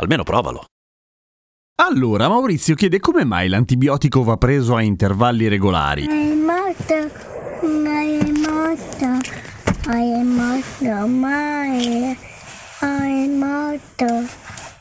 Almeno provalo. Allora, Maurizio chiede come mai l'antibiotico va preso a intervalli regolari. È morto, è morto, è morto, mai, è morto,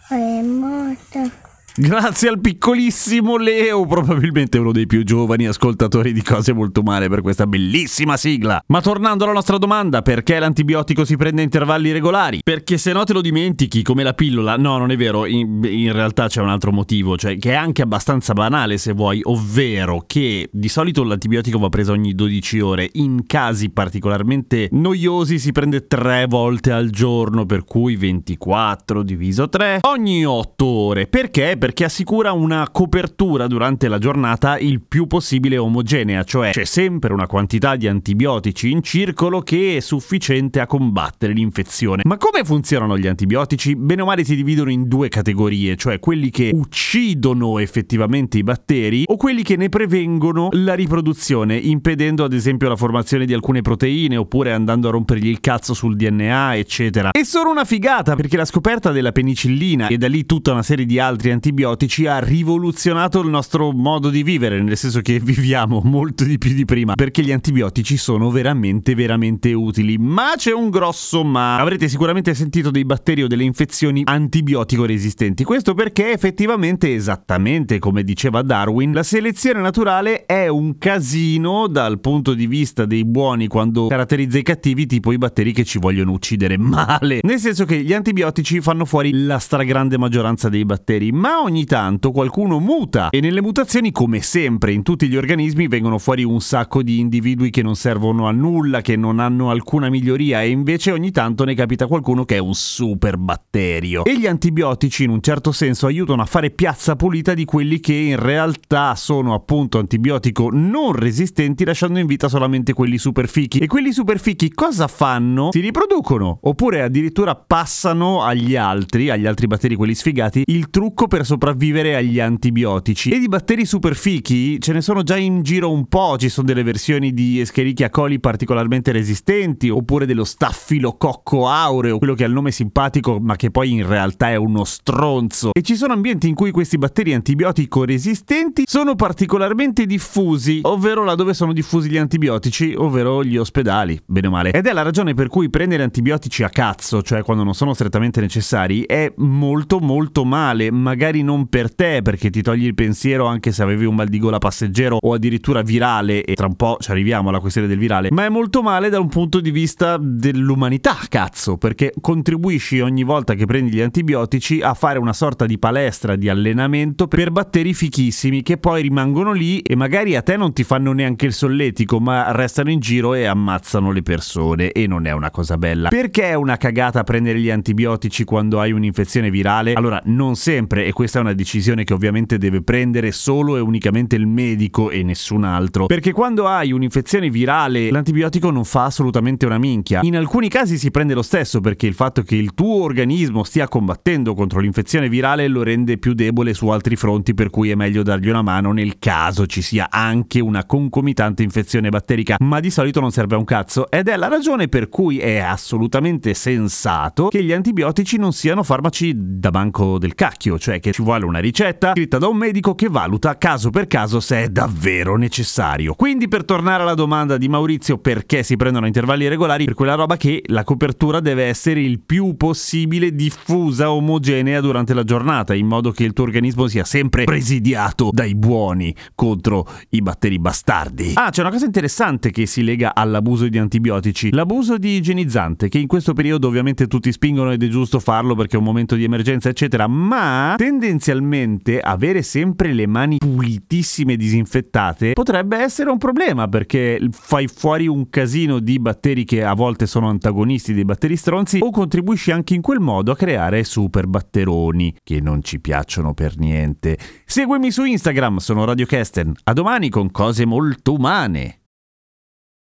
è morto. Grazie al piccolissimo Leo, probabilmente uno dei più giovani ascoltatori di cose molto male per questa bellissima sigla. Ma tornando alla nostra domanda, perché l'antibiotico si prende a intervalli regolari? Perché se no te lo dimentichi come la pillola. No, non è vero, in, in realtà c'è un altro motivo, cioè che è anche abbastanza banale se vuoi, ovvero che di solito l'antibiotico va preso ogni 12 ore, in casi particolarmente noiosi si prende 3 volte al giorno, per cui 24 diviso 3 ogni 8 ore. Perché? Perché assicura una copertura durante la giornata il più possibile omogenea, cioè c'è sempre una quantità di antibiotici in circolo che è sufficiente a combattere l'infezione. Ma come funzionano gli antibiotici? Bene o male si dividono in due categorie, cioè quelli che uccidono effettivamente i batteri o quelli che ne prevengono la riproduzione, impedendo ad esempio la formazione di alcune proteine oppure andando a rompergli il cazzo sul DNA, eccetera. E sono una figata perché la scoperta della penicillina e da lì tutta una serie di altri antibiotici ha rivoluzionato il nostro modo di vivere, nel senso che viviamo molto di più di prima, perché gli antibiotici sono veramente veramente utili. Ma c'è un grosso ma. Avrete sicuramente sentito dei batteri o delle infezioni antibiotico resistenti. Questo perché effettivamente, esattamente come diceva Darwin, la selezione naturale è un casino dal punto di vista dei buoni quando caratterizza i cattivi, tipo i batteri che ci vogliono uccidere male. Nel senso che gli antibiotici fanno fuori la stragrande maggioranza dei batteri, ma ogni tanto qualcuno muta e nelle mutazioni, come sempre in tutti gli organismi, vengono fuori un sacco di individui che non servono a nulla, che non hanno alcuna miglioria e invece ogni tanto ne capita qualcuno che è un super batterio. E gli antibiotici in un certo senso aiutano a fare piazza pulita di quelli che in realtà sono appunto antibiotico non resistenti lasciando in vita solamente quelli super fichi. E quelli super fichi cosa fanno? Si riproducono oppure addirittura passano agli altri, agli altri batteri quelli sfigati, il trucco per sopravvivere agli antibiotici. E di batteri super fichi ce ne sono già in giro un po', ci sono delle versioni di Escherichia coli particolarmente resistenti oppure dello staffilococco aureo, quello che ha il nome simpatico ma che poi in realtà è uno stronzo. E ci sono ambienti in cui questi batteri antibiotico resistenti sono particolarmente diffusi, ovvero laddove sono diffusi gli antibiotici, ovvero gli ospedali, bene o male. Ed è la ragione per cui prendere antibiotici a cazzo, cioè quando non sono strettamente necessari, è molto molto male, magari non per te perché ti togli il pensiero anche se avevi un mal di gola passeggero o addirittura virale e tra un po' ci arriviamo alla questione del virale, ma è molto male da un punto di vista dell'umanità, cazzo, perché contribuisci ogni volta che prendi gli antibiotici a fare una sorta di palestra di allenamento per batteri fichissimi che poi rimangono lì e magari a te non ti fanno neanche il solletico, ma restano in giro e ammazzano le persone e non è una cosa bella. Perché è una cagata prendere gli antibiotici quando hai un'infezione virale? Allora, non sempre e questa è una decisione che ovviamente deve prendere solo e unicamente il medico e nessun altro, perché quando hai un'infezione virale l'antibiotico non fa assolutamente una minchia. In alcuni casi si prende lo stesso perché il fatto che il tuo organismo stia combattendo contro l'infezione virale lo rende più debole su altri fronti per cui è meglio dargli una mano nel caso ci sia anche una concomitante infezione batterica, ma di solito non serve a un cazzo. Ed è la ragione per cui è assolutamente sensato che gli antibiotici non siano farmaci da banco del cacchio, cioè che ci vuole una ricetta scritta da un medico che valuta caso per caso se è davvero necessario. Quindi per tornare alla domanda di Maurizio perché si prendono intervalli regolari, per quella roba che la copertura deve essere il più possibile diffusa, omogenea durante la giornata, in modo che il tuo organismo sia sempre presidiato dai buoni contro i batteri bastardi. Ah, c'è una cosa interessante che si lega all'abuso di antibiotici, l'abuso di igienizzante, che in questo periodo ovviamente tutti spingono ed è giusto farlo perché è un momento di emergenza, eccetera, ma tendenzialmente avere sempre le mani pulitissime e disinfettate potrebbe essere un problema perché fai fuori un casino di batteri che a volte sono antagonisti dei batteri stronzi o contribuisci anche in quel modo a creare super batteroni che non ci piacciono per niente. Seguimi su Instagram, sono Radio Kesten. A domani con cose molto umane.